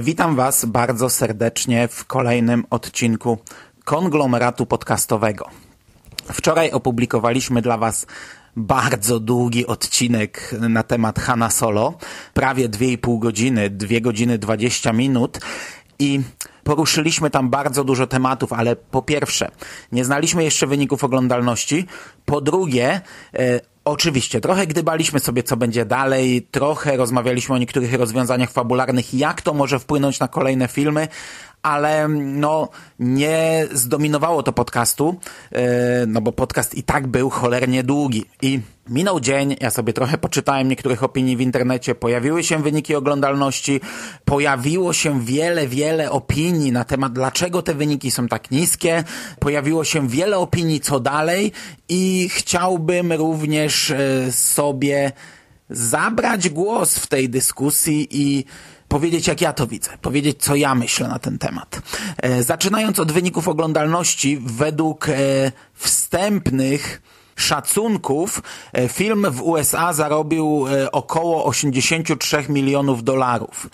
Witam Was bardzo serdecznie w kolejnym odcinku konglomeratu podcastowego. Wczoraj opublikowaliśmy dla Was bardzo długi odcinek na temat Hanna Solo, prawie 2,5 godziny, 2 godziny 20 minut. I poruszyliśmy tam bardzo dużo tematów, ale po pierwsze, nie znaliśmy jeszcze wyników oglądalności, po drugie, e, Oczywiście, trochę gdybaliśmy sobie, co będzie dalej, trochę rozmawialiśmy o niektórych rozwiązaniach fabularnych, jak to może wpłynąć na kolejne filmy, ale no nie zdominowało to podcastu, yy, no bo podcast i tak był cholernie długi. I minął dzień, ja sobie trochę poczytałem niektórych opinii w internecie, pojawiły się wyniki oglądalności, pojawiło się wiele, wiele opinii na temat, dlaczego te wyniki są tak niskie, pojawiło się wiele opinii, co dalej i chciałbym również yy, sobie zabrać głos w tej dyskusji i powiedzieć, jak ja to widzę, powiedzieć, co ja myślę na ten temat. E, zaczynając od wyników oglądalności, według e, wstępnych szacunków e, film w USA zarobił około 83 milionów dolarów.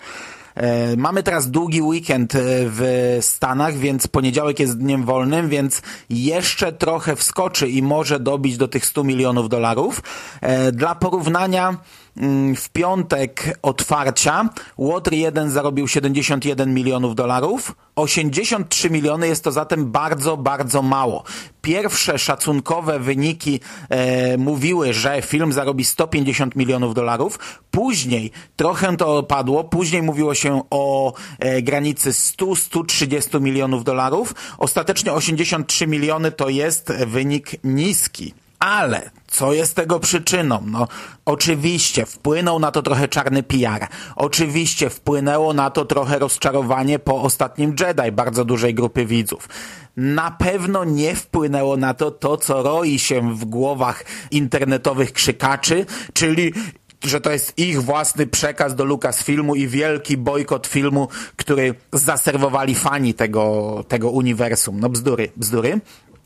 Mamy teraz długi weekend w Stanach, więc poniedziałek jest dniem wolnym, więc jeszcze trochę wskoczy i może dobić do tych 100 milionów dolarów. Dla porównania w piątek otwarcia Water 1 zarobił 71 milionów dolarów. 83 miliony jest to zatem bardzo, bardzo mało. Pierwsze szacunkowe wyniki e, mówiły, że film zarobi 150 milionów dolarów. Później trochę to opadło. Później mówiło się o e, granicy 100-130 milionów dolarów. Ostatecznie 83 miliony to jest wynik niski. Ale co jest tego przyczyną? No, oczywiście wpłynął na to trochę czarny PR. Oczywiście wpłynęło na to trochę rozczarowanie po ostatnim Jedi bardzo dużej grupy widzów. Na pewno nie wpłynęło na to to, co roi się w głowach internetowych krzykaczy, czyli że to jest ich własny przekaz do Lucasfilmu i wielki bojkot filmu, który zaserwowali fani tego, tego uniwersum. No bzdury, bzdury.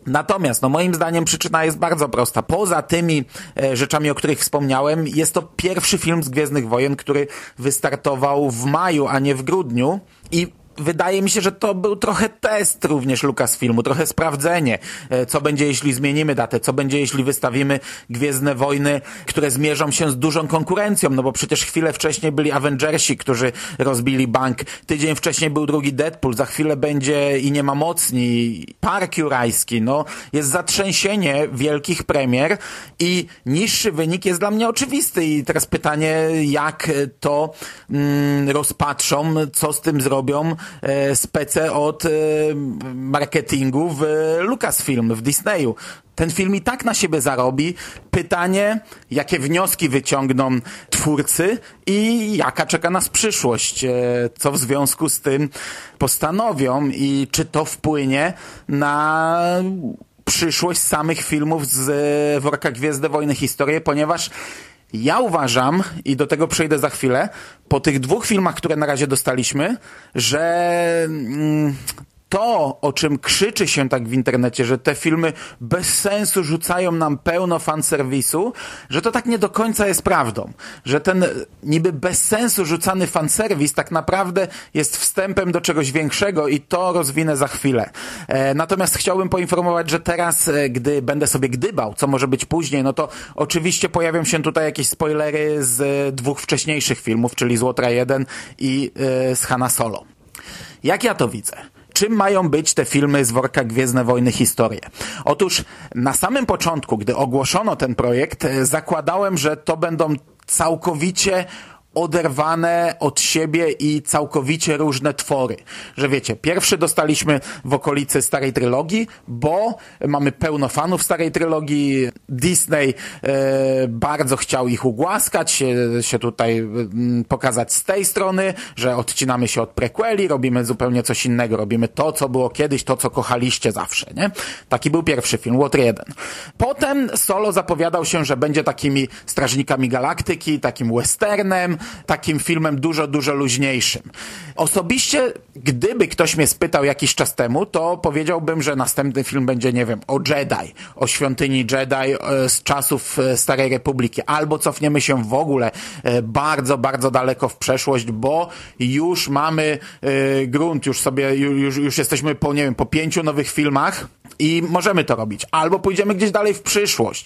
Natomiast, no moim zdaniem przyczyna jest bardzo prosta. Poza tymi e, rzeczami, o których wspomniałem, jest to pierwszy film z Gwiezdnych Wojen, który wystartował w maju, a nie w grudniu i wydaje mi się, że to był trochę test również Lucasfilmu, trochę sprawdzenie, e, co będzie jeśli zmienimy datę, co będzie jeśli wystawimy Gwiezdne Wojny, które zmierzą się z dużą konkurencją, no bo przecież chwilę wcześniej byli Avengersi, którzy rozbili bank, tydzień wcześniej był drugi Deadpool, za chwilę będzie i nie ma mocni, Park Jurajski, no. Jest zatrzęsienie wielkich premier i niższy wynik jest dla mnie oczywisty. I teraz pytanie, jak to mm, rozpatrzą, co z tym zrobią, spece od e, marketingu w Lucasfilm, w Disneyu. Ten film i tak na siebie zarobi. Pytanie, jakie wnioski wyciągną twórcy i jaka czeka nas przyszłość, e, co w związku z tym postanowią i czy to wpłynie na przyszłość samych filmów z e, worka Gwiezdne Wojny Historie, ponieważ ja uważam, i do tego przejdę za chwilę, po tych dwóch filmach, które na razie dostaliśmy, że mm, to, o czym krzyczy się tak w internecie, że te filmy bez sensu rzucają nam pełno fanserwisu, że to tak nie do końca jest prawdą. Że ten niby bez sensu rzucany fanserwis tak naprawdę jest wstępem do czegoś większego i to rozwinę za chwilę. E, natomiast chciałbym poinformować, że teraz, e, gdy będę sobie gdybał, co może być później, no to oczywiście pojawią się tutaj jakieś spoilery z e, dwóch wcześniejszych filmów, czyli z Łotra 1 i e, z Hanna Solo. Jak ja to widzę? Czym mają być te filmy z worka Gwiezdne Wojny Historie. Otóż na samym początku, gdy ogłoszono ten projekt, zakładałem, że to będą całkowicie oderwane od siebie i całkowicie różne twory. Że wiecie, pierwszy dostaliśmy w okolicy starej trylogii, bo mamy pełno fanów starej trylogii. Disney e, bardzo chciał ich ugłaskać, się, się tutaj mm, pokazać z tej strony, że odcinamy się od prequeli, robimy zupełnie coś innego, robimy to, co było kiedyś, to, co kochaliście zawsze, nie? Taki był pierwszy film, Water 1. Potem Solo zapowiadał się, że będzie takimi Strażnikami Galaktyki, takim westernem, takim filmem dużo, dużo luźniejszym. Osobiście, gdyby ktoś mnie spytał jakiś czas temu, to powiedziałbym, że następny film będzie, nie wiem, o Jedi, o świątyni Jedi e, z czasów e, Starej Republiki, albo cofniemy się w ogóle e, bardzo, bardzo daleko w przeszłość, bo już mamy grunt, już sobie, już, już jesteśmy po, nie wiem, po pięciu nowych filmach i możemy to robić. Albo pójdziemy gdzieś dalej w przyszłość.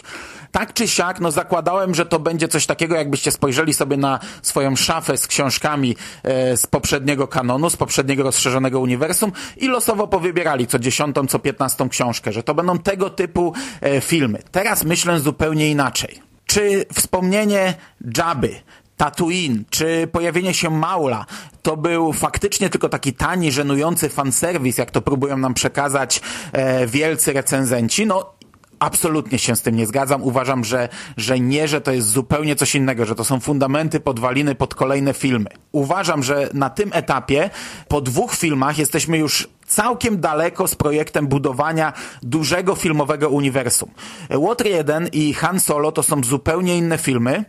Tak czy siak, no zakładałem, że to będzie coś takiego, jakbyście spojrzeli sobie na swoją szafę z książkami e, z poprzedniego kanonu, z poprzedniego rozszerzonego uniwersum i losowo powybierali co dziesiątą, co piętnastą książkę, że to będą tego typu e, filmy. Teraz myślę zupełnie inaczej. Czy wspomnienie Jabby, Tatooine, czy pojawienie się Maula, to był faktycznie tylko taki tani, żenujący fanserwis, jak to próbują nam przekazać e, wielcy recenzenci, no Absolutnie się z tym nie zgadzam. Uważam, że, że nie, że to jest zupełnie coś innego, że to są fundamenty, podwaliny pod kolejne filmy. Uważam, że na tym etapie, po dwóch filmach, jesteśmy już całkiem daleko z projektem budowania dużego filmowego uniwersum. Water 1 i Han Solo to są zupełnie inne filmy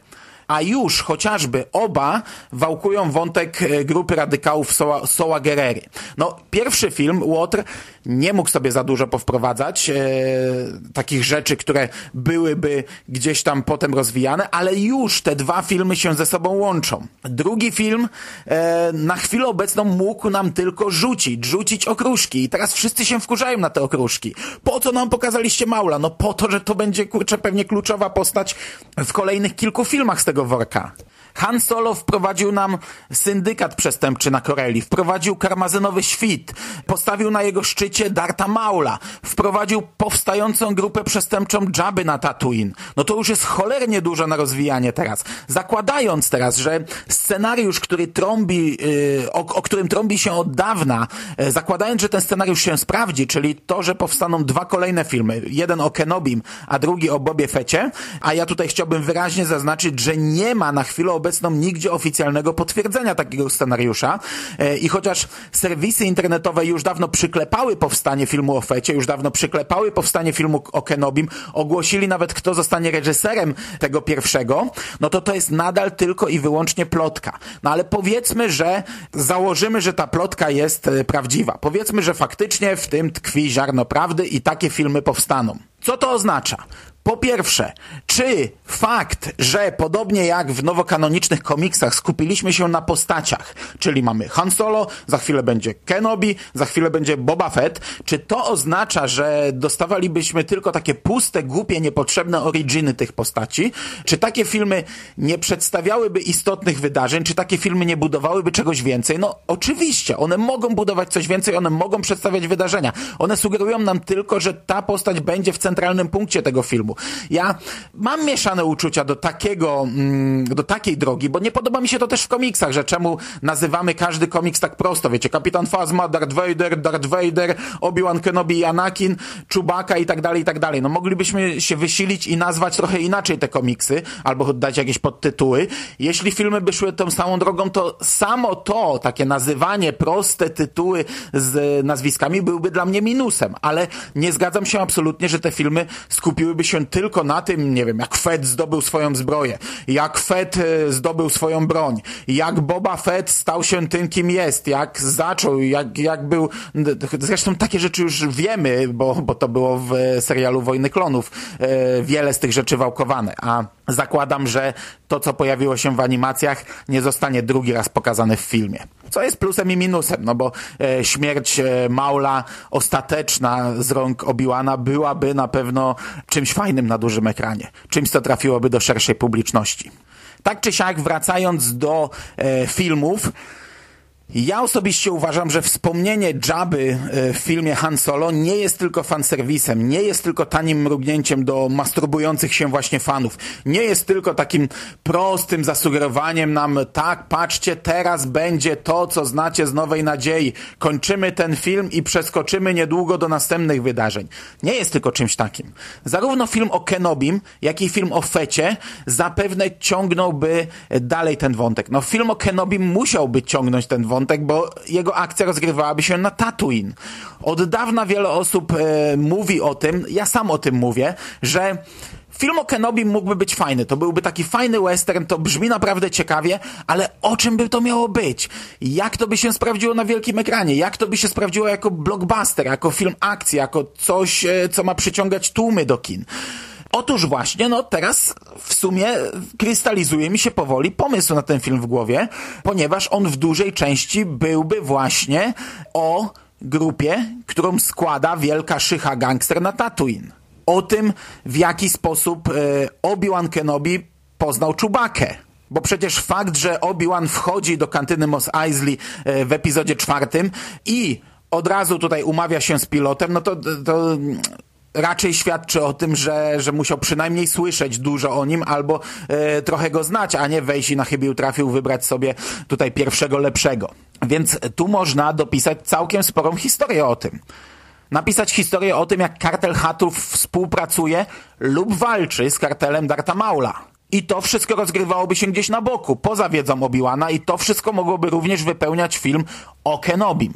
a już chociażby oba wałkują wątek e, grupy radykałów Soła, Soła Guerrery. No, pierwszy film, Łotr, nie mógł sobie za dużo powprowadzać e, takich rzeczy, które byłyby gdzieś tam potem rozwijane, ale już te dwa filmy się ze sobą łączą. Drugi film e, na chwilę obecną mógł nam tylko rzucić, rzucić okruszki i teraz wszyscy się wkurzają na te okruszki. Po co nam pokazaliście Maula? No po to, że to będzie kurczę pewnie kluczowa postać w kolejnych kilku filmach z tego worka. Han Solo wprowadził nam syndykat przestępczy na Koreli, wprowadził karmazynowy świt, postawił na jego szczycie Darta Maula, wprowadził powstającą grupę przestępczą Jabby na Tatooine. No to już jest cholernie dużo na rozwijanie teraz. Zakładając teraz, że scenariusz, który trąbi, yy, o, o, którym trąbi się od dawna, yy, zakładając, że ten scenariusz się sprawdzi, czyli to, że powstaną dwa kolejne filmy, jeden o Kenobim, a drugi o Bobie Fecie, a ja tutaj chciałbym wyraźnie zaznaczyć, że nie ma na chwilę obecną obecną nigdzie oficjalnego potwierdzenia takiego scenariusza e, i chociaż serwisy internetowe już dawno przyklepały powstanie filmu o Fecie, już dawno przyklepały powstanie filmu o Kenobim, ogłosili nawet kto zostanie reżyserem tego pierwszego, no to to jest nadal tylko i wyłącznie plotka. No ale powiedzmy, że założymy, że ta plotka jest e, prawdziwa. Powiedzmy, że faktycznie w tym tkwi ziarno prawdy i takie filmy powstaną. Co to oznacza? Po pierwsze, czy fakt, że podobnie jak w nowokanonicznych komiksach skupiliśmy się na postaciach, czyli mamy Han Solo, za chwilę będzie Kenobi, za chwilę będzie Boba Fett, czy to oznacza, że dostawalibyśmy tylko takie puste, głupie, niepotrzebne originy tych postaci? Czy takie filmy nie przedstawiałyby istotnych wydarzeń? Czy takie filmy nie budowałyby czegoś więcej? No oczywiście, one mogą budować coś więcej, one mogą przedstawiać wydarzenia. One sugerują nam tylko, że ta postać będzie w centralnym punkcie tego filmu. Ja mam mieszane uczucia do takiego, mm, do takiej drogi, bo nie podoba mi się to też w komiksach, że czemu nazywamy każdy komiks tak prosto, wiecie, Kapitan Phasma, Darth Vader, Darth Vader, Obi-Wan Kenobi, Anakin, Chewbacca i tak dalej, i tak dalej. No moglibyśmy się wysilić i nazwać trochę inaczej te komiksy, albo dać jakieś podtytuły. Jeśli filmy by szły tą samą drogą, to samo to, takie nazywanie, proste tytuły z nazwiskami byłby dla mnie minusem, ale nie zgadzam się absolutnie, że te filmy skupiłyby się tylko na tym, nie wiem, jak Fett zdobył swoją zbroję, jak Fett e, zdobył swoją broń, jak Boba Fett stał się tym, kim jest, jak zaczął, jak, jak był... Zresztą takie rzeczy już wiemy, bo, bo to było w serialu Wojny Klonów. E, wiele z tych rzeczy wałkowane, a zakładam, że to, co pojawiło się w animacjach, nie zostanie drugi raz pokazane w filmie. Co jest plusem i minusem, no bo e, śmierć e, Maula ostateczna z rąk Obiłana byłaby na pewno czymś fajnym na dużym ekranie. Czymś, co trafiłoby do szerszej publiczności. Tak czy siak, wracając do e, filmów, Ja osobiście uważam, że wspomnienie Jabby e, w filmie Han Solo nie jest tylko fanserwisem, nie jest tylko tanim mrugnięciem do masturbujących się właśnie fanów, nie jest tylko takim prostym zasugerowaniem nam, tak, patrzcie, teraz będzie to, co znacie z Nowej Nadziei. Kończymy ten film i przeskoczymy niedługo do następnych wydarzeń. Nie jest tylko czymś takim. Zarówno film o Kenobim, jak i film o Fecie zapewne ciągnąłby dalej ten wątek. No film o Kenobim musiałby ciągnąć ten wątek, wątek, bo jego akcja rozgrywałaby się na Tatooine. Od dawna wiele osób e, mówi o tym, ja sam o tym mówię, że Film o Kenobi mógłby być fajny, to byłby taki fajny western, to brzmi naprawdę ciekawie, ale o czym by to miało być? Jak to by się sprawdziło na wielkim ekranie? Jak to by się sprawdziło jako blockbuster, jako film akcji, jako coś, e, co ma przyciągać tłumy do kin? Otóż właśnie, no teraz w sumie krystalizuje mi się powoli pomysł na ten film w głowie, ponieważ on w dużej części byłby właśnie o grupie, którą składa wielka szycha gangster na Tatooine. O tym, w jaki sposób e, Obi-Wan Kenobi poznał Czubakę. Bo przecież fakt, że Obi-Wan wchodzi do kantyny Mos Eisley e, w epizodzie czwartym i od razu tutaj umawia się z pilotem, no to, to raczej świadczy o tym, że, że musiał przynajmniej słyszeć dużo o nim albo e, trochę go znać, a nie wejść i na chybił trafił wybrać sobie tutaj pierwszego lepszego. Więc tu można dopisać całkiem sporą historię o tym. Napisać historię o tym, jak kartel Hatów współpracuje lub walczy z kartelem Darta Maula. I to wszystko rozgrywałoby się gdzieś na boku, poza wiedzą Obi-Wana i to wszystko mogłoby również wypełniać film o Kenobim.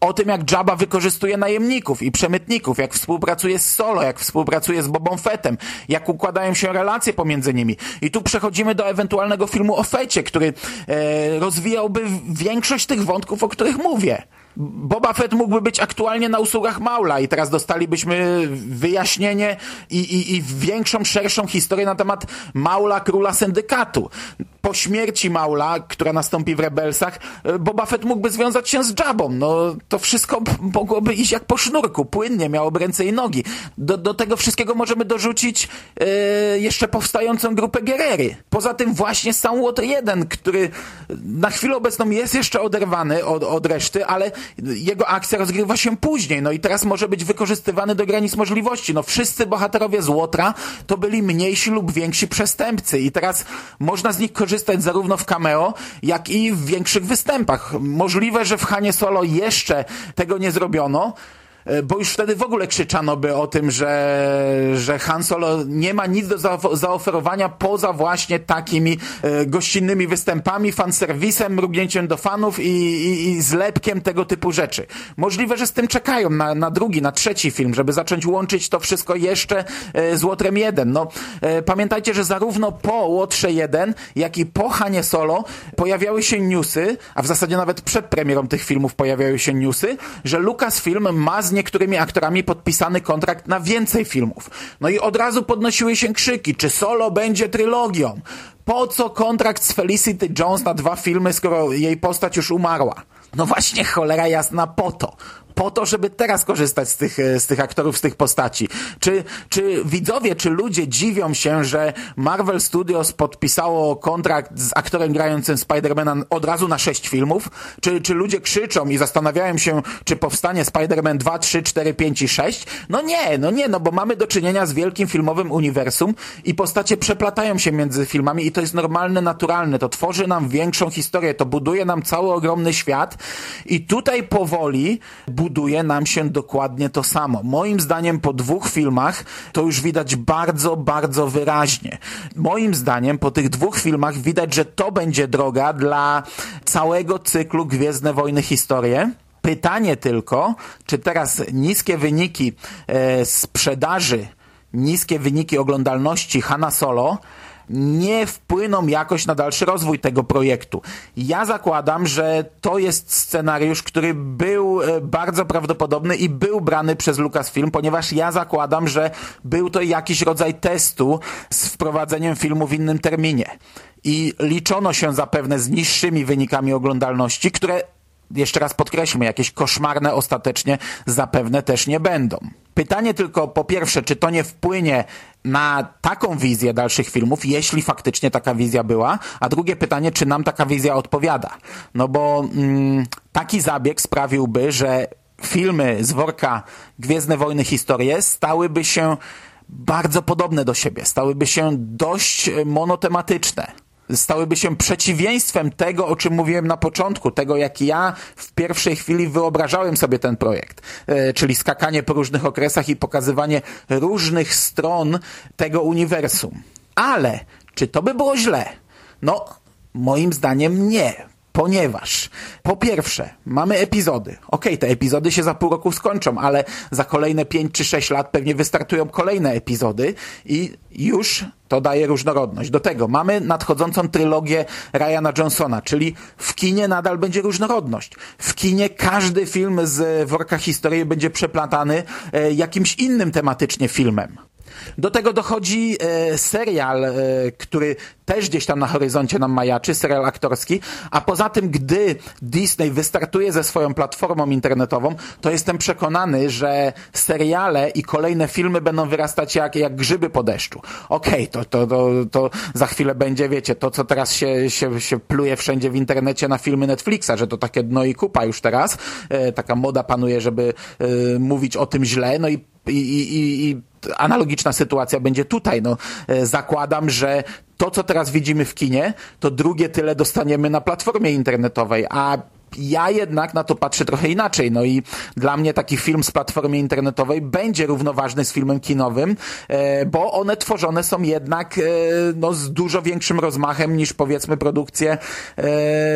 O tym, jak Jabba wykorzystuje najemników i przemytników, jak współpracuje z Solo, jak współpracuje z Bobą Fettem, jak układają się relacje pomiędzy nimi. I tu przechodzimy do ewentualnego filmu o Fecie, który e, rozwijałby większość tych wątków, o których mówię. Boba Fett mógłby być aktualnie na usługach Maula i teraz dostalibyśmy wyjaśnienie i, i, i większą, szerszą historię na temat Maula, króla syndykatu. Po śmierci Maula, która nastąpi w Rebelsach, Boba Fett mógłby związać się z Jabą. No, to wszystko mogłoby iść jak po sznurku, płynnie, miałoby ręce i nogi. Do, do tego wszystkiego możemy dorzucić yy, jeszcze powstającą grupę Gerery. Poza tym właśnie Soundwater 1, który na chwilę obecną jest jeszcze oderwany od, od reszty, ale jego akcja rozgrywa się później, no i teraz może być wykorzystywany do granic możliwości. No wszyscy bohaterowie z Łotra to byli mniejsi lub więksi przestępcy i teraz można z nich korzystać zarówno w cameo, jak i w większych występach. Możliwe, że w Hanie Solo jeszcze tego nie zrobiono, bo już wtedy w ogóle krzyczano by o tym, że, że Han Solo nie ma nic do zaoferowania poza właśnie takimi e, gościnnymi występami, fanserwisem, mrugnięciem do fanów i, i, i zlepkiem tego typu rzeczy. Możliwe, że z tym czekają na, na drugi, na trzeci film, żeby zacząć łączyć to wszystko jeszcze e, z Łotrem 1. No, pamiętajcie, że zarówno po Łotrze 1, jak i po Hanie Solo pojawiały się newsy, a w zasadzie nawet przed premierą tych filmów pojawiały się newsy, że Lucasfilm ma z niektórymi aktorami podpisany kontrakt na więcej filmów. No i od razu podnosiły się krzyki, czy Solo będzie trylogią? Po co kontrakt z Felicity Jones na dwa filmy, skoro jej postać już umarła? No właśnie, cholera jasna, po to po to, żeby teraz korzystać z tych, e, z tych aktorów, z tych postaci. Czy, czy widzowie, czy ludzie dziwią się, że Marvel Studios podpisało kontrakt z aktorem grającym Spidermana od razu na sześć filmów? Czy, czy ludzie krzyczą i zastanawiają się, czy powstanie Spider-Man 2, 3, 4, 5 i 6? No nie, no nie, no bo mamy do czynienia z wielkim filmowym uniwersum i postacie przeplatają się między filmami i to jest normalne, naturalne. To tworzy nam większą historię, to buduje nam cały ogromny świat i tutaj powoli buduje nam się dokładnie to samo. Moim zdaniem po dwóch filmach to już widać bardzo, bardzo wyraźnie. Moim zdaniem po tych dwóch filmach widać, że to będzie droga dla całego cyklu Gwiezdne Wojny Historie. Pytanie tylko, czy teraz niskie wyniki e, sprzedaży, niskie wyniki oglądalności Hanna Solo nie wpłyną jakoś na dalszy rozwój tego projektu. Ja zakładam, że to jest scenariusz, który był e, bardzo prawdopodobny i był brany przez Lucasfilm, ponieważ ja zakładam, że był to jakiś rodzaj testu z wprowadzeniem filmu w innym terminie. I liczono się zapewne z niższymi wynikami oglądalności, które jeszcze raz podkreślmy, jakieś koszmarne ostatecznie zapewne też nie będą. Pytanie tylko po pierwsze, czy to nie wpłynie na taką wizję dalszych filmów, jeśli faktycznie taka wizja była, a drugie pytanie, czy nam taka wizja odpowiada. No bo mm, taki zabieg sprawiłby, że filmy z worka Gwiezdne Wojny Historie stałyby się bardzo podobne do siebie, stałyby się dość monotematyczne stałyby się przeciwieństwem tego, o czym mówiłem na początku, tego jak ja w pierwszej chwili wyobrażałem sobie ten projekt, e, czyli skakanie po różnych okresach i pokazywanie różnych stron tego uniwersum. Ale czy to by było źle? No, moim zdaniem nie ponieważ po pierwsze mamy epizody. Okay, te epizody się za pół roku skończą, ale za kolejne 5 czy 6 lat pewnie wystartują kolejne epizody i już to daje różnorodność. Do tego mamy nadchodzącą trylogię Ryana Johnsona, czyli w kinie nadal będzie różnorodność. W kinie każdy film z worka historii będzie przeplatany e, jakimś innym tematycznie filmem. Do tego dochodzi e, serial, e, który też gdzieś tam na horyzoncie nam majaczy, serial aktorski, a poza tym, gdy Disney wystartuje ze swoją platformą internetową, to jestem przekonany, że seriale i kolejne filmy będą wyrastać jak, jak grzyby po deszczu. Okej, okay, to, to, to, to za chwilę będzie, wiecie, to co teraz się, się, się pluje wszędzie w internecie na filmy Netflixa, że to takie dno i kupa już teraz, e, taka moda panuje, żeby e, mówić o tym źle, no i i, i, i analogiczna sytuacja będzie tutaj. No, e, zakładam, że to, co teraz widzimy w kinie, to drugie tyle dostaniemy na platformie internetowej, a ja jednak na to patrzę trochę inaczej. No i dla mnie taki film z platformy internetowej będzie równoważny z filmem kinowym, e, bo one tworzone są jednak e, no, z dużo większym rozmachem niż powiedzmy produkcje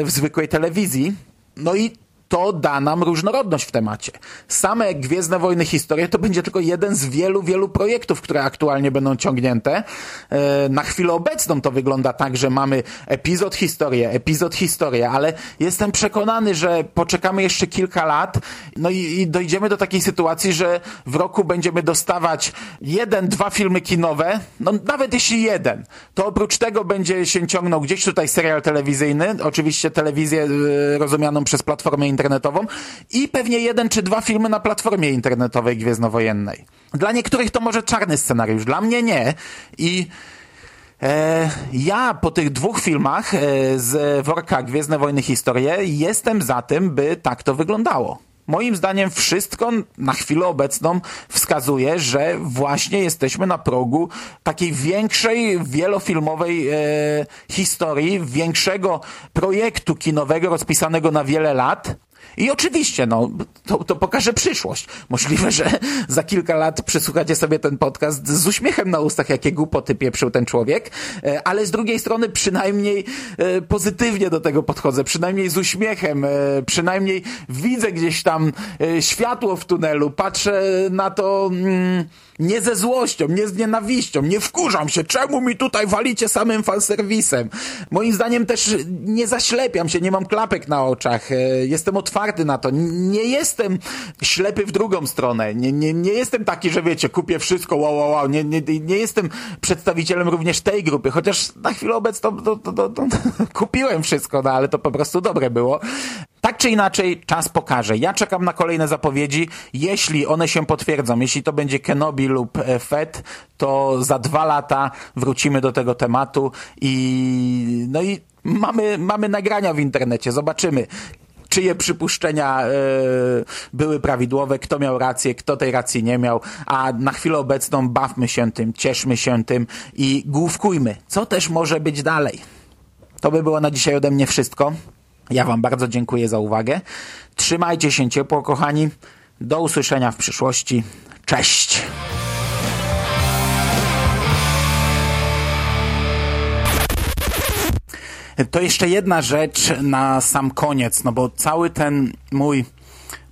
w zwykłej telewizji. No i to da nam różnorodność w temacie. Same Gwiezdne Wojny Historie to będzie tylko jeden z wielu, wielu projektów, które aktualnie będą ciągnięte. E, na chwilę obecną to wygląda tak, że mamy epizod historię, epizod historię, ale jestem przekonany, że poczekamy jeszcze kilka lat no i, i dojdziemy do takiej sytuacji, że w roku będziemy dostawać jeden, dwa filmy kinowe, no nawet jeśli jeden, to oprócz tego będzie się ciągnął gdzieś tutaj serial telewizyjny, oczywiście telewizję e, rozumianą przez platformę internetową, internetową i pewnie jeden czy dwa filmy na platformie internetowej Gwiezdnowojennej. Dla niektórych to może czarny scenariusz, dla mnie nie. I e, ja po tych dwóch filmach e, z worka Gwiezdne Wojny Historie jestem za tym, by tak to wyglądało. Moim zdaniem wszystko na chwilę obecną wskazuje, że właśnie jesteśmy na progu takiej większej, wielofilmowej e, historii, większego projektu kinowego rozpisanego na wiele lat, i oczywiście, no, to, to pokaże przyszłość. Możliwe, że za kilka lat przysłuchacie sobie ten podcast z uśmiechem na ustach, jakie głupoty pieprzył ten człowiek, e, ale z drugiej strony przynajmniej e, pozytywnie do tego podchodzę, przynajmniej z uśmiechem, e, przynajmniej widzę gdzieś tam światło w tunelu, patrzę na to mm, nie ze złością, nie z nienawiścią, nie wkurzam się, czemu mi tutaj walicie samym fanserwisem. Moim zdaniem też nie zaślepiam się, nie mam klapek na oczach, jestem otwarty otwarty na to. Nie jestem ślepy w drugą stronę. Nie, nie, nie jestem taki, że wiecie, kupię wszystko, wow, wow, wow. Nie, nie, nie jestem przedstawicielem również tej grupy, chociaż na chwilę obecną to, to, to, to kupiłem wszystko, no ale to po prostu dobre było. Tak czy inaczej, czas pokaże. Ja czekam na kolejne zapowiedzi. Jeśli one się potwierdzą, jeśli to będzie Kenobi lub e, Fed, to za dwa lata wrócimy do tego tematu i no i mamy, mamy nagrania w internecie. Zobaczymy czyje przypuszczenia e, były prawidłowe, kto miał rację, kto tej racji nie miał, a na chwilę obecną bawmy się tym, cieszmy się tym i główkujmy, co też może być dalej. To by było na dzisiaj ode mnie wszystko. Ja Wam bardzo dziękuję za uwagę. Trzymajcie się ciepło, kochani. Do usłyszenia w przyszłości. Cześć! To jeszcze jedna rzecz na sam koniec, no bo cały ten mój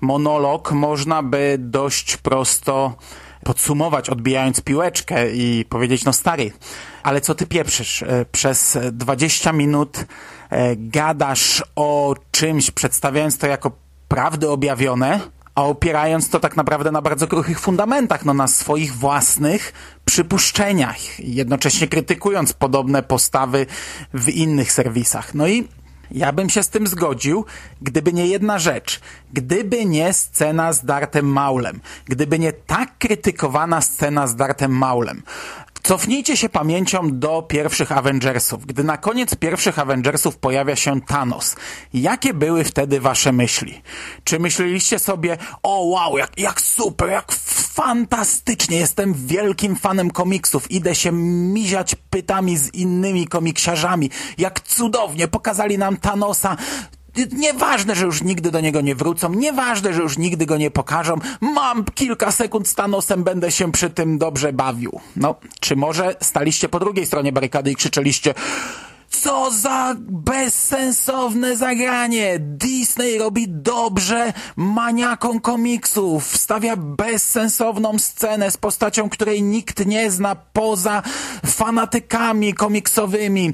monolog można by dość prosto podsumować, odbijając piłeczkę i powiedzieć, no stary, ale co ty pieprzysz? E, przez 20 minut e, gadasz o czymś, przedstawiając to jako prawdy objawione, a opierając to tak naprawdę na bardzo kruchych fundamentach, no na swoich własnych przypuszczeniach, jednocześnie krytykując podobne postawy w innych serwisach. No i Ja bym się z tym zgodził, gdyby nie jedna rzecz. Gdyby nie scena z Dartem Maulem. Gdyby nie tak krytykowana scena z Dartem Maulem. Cofnijcie się pamięcią do pierwszych Avengersów. Gdy na koniec pierwszych Avengersów pojawia się Thanos, jakie były wtedy wasze myśli? Czy myśleliście sobie, o wow, jak, jak super, jak fantastycznie, jestem wielkim fanem komiksów, idę się miziać pytami z innymi komiksiarzami, jak cudownie pokazali nam Thanosa, Nieważne, że już nigdy do niego nie wrócą, nieważne, że już nigdy go nie pokażą. Mam kilka sekund z Thanosem, będę się przy tym dobrze bawił. No, czy może staliście po drugiej stronie barykady i krzyczeliście co za bezsensowne zagranie! Disney robi dobrze maniakom komiksów. Wstawia bezsensowną scenę z postacią, której nikt nie zna poza fanatykami komiksowymi.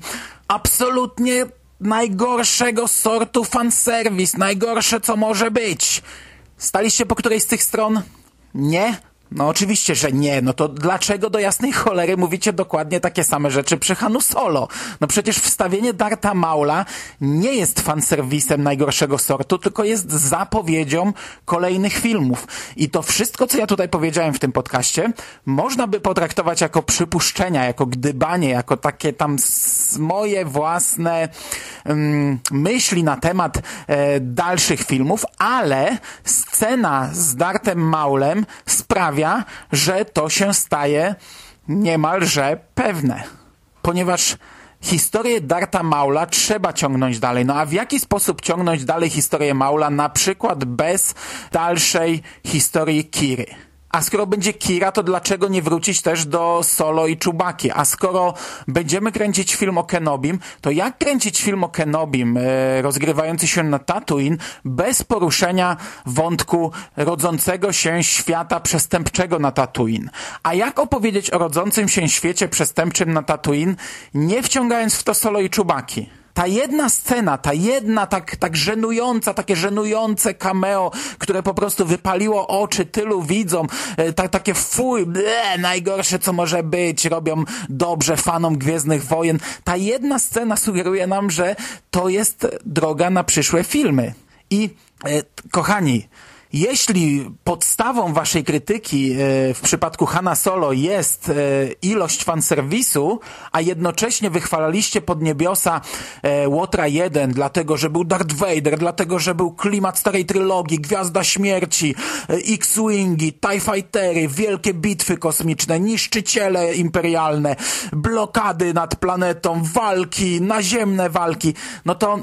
Absolutnie najgorszego sortu fanserwis, najgorsze co może być. Staliście po której z tych stron? Nie? No oczywiście, że nie. No to dlaczego do jasnej cholery mówicie dokładnie takie same rzeczy przy Hanu Solo? No przecież wstawienie Darta Maula nie jest fanserwisem najgorszego sortu, tylko jest zapowiedzią kolejnych filmów. I to wszystko, co ja tutaj powiedziałem w tym podcaście, można by potraktować jako przypuszczenia, jako gdybanie, jako takie tam moje własne um, myśli na temat e, dalszych filmów, ale scena z Dartem Maulem sprawia, sprawia, że to się staje niemalże pewne. Ponieważ historię Darta Maula trzeba ciągnąć dalej. No a w jaki sposób ciągnąć dalej historię Maula, na przykład bez dalszej historii Kiry? A skoro będzie Kira, to dlaczego nie wrócić też do Solo i Czubaki? A skoro będziemy kręcić film o Kenobim, to jak kręcić film o Kenobim e, rozgrywający się na Tatooine bez poruszenia wątku rodzącego się świata przestępczego na Tatooine? A jak opowiedzieć o rodzącym się świecie przestępczym na Tatooine, nie wciągając w to Solo i Czubaki? Ta jedna scena, ta jedna tak, tak żenująca, takie żenujące cameo, które po prostu wypaliło oczy tylu widzom, e, ta, takie fuj, ble, najgorsze co może być, robią dobrze fanom Gwiezdnych Wojen. Ta jedna scena sugeruje nam, że to jest droga na przyszłe filmy. I e, kochani, jeśli podstawą waszej krytyki e, w przypadku Hanna Solo jest e, ilość fanserwisu, a jednocześnie wychwalaliście pod niebiosa e, Łotra 1, dlatego że był Darth Vader, dlatego że był klimat starej trylogii, Gwiazda Śmierci, X-Wingi, TIE Fightery, wielkie bitwy kosmiczne, niszczyciele imperialne, blokady nad planetą, walki, naziemne walki, no to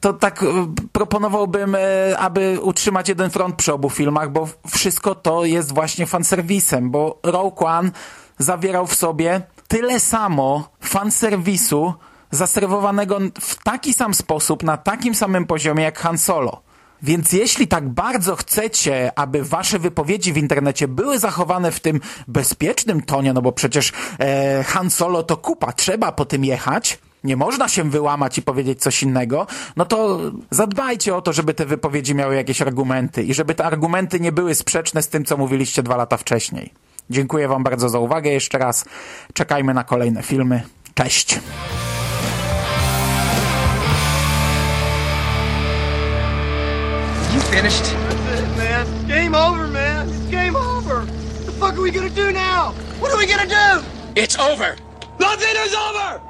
to tak e, proponowałbym, e, aby utrzymać jeden front przy obu filmach, bo wszystko to jest właśnie fanserwisem, bo Rogue One zawierał w sobie tyle samo fanserwisu zaserwowanego w taki sam sposób, na takim samym poziomie jak Han Solo. Więc jeśli tak bardzo chcecie, aby wasze wypowiedzi w internecie były zachowane w tym bezpiecznym tonie, no bo przecież e, Han Solo to kupa, trzeba po tym jechać, nie można się wyłamać i powiedzieć coś innego, no to zadbajcie o to, żeby te wypowiedzi miały jakieś argumenty i żeby te argumenty nie były sprzeczne z tym, co mówiliście dwa lata wcześniej. Dziękuję Wam bardzo za uwagę jeszcze raz. Czekajmy na kolejne filmy. Cześć! You finished? That's it, man. Game over, man. It's game over. What the fuck are we gonna do now? What are we gonna do? It's over. Nothing is over!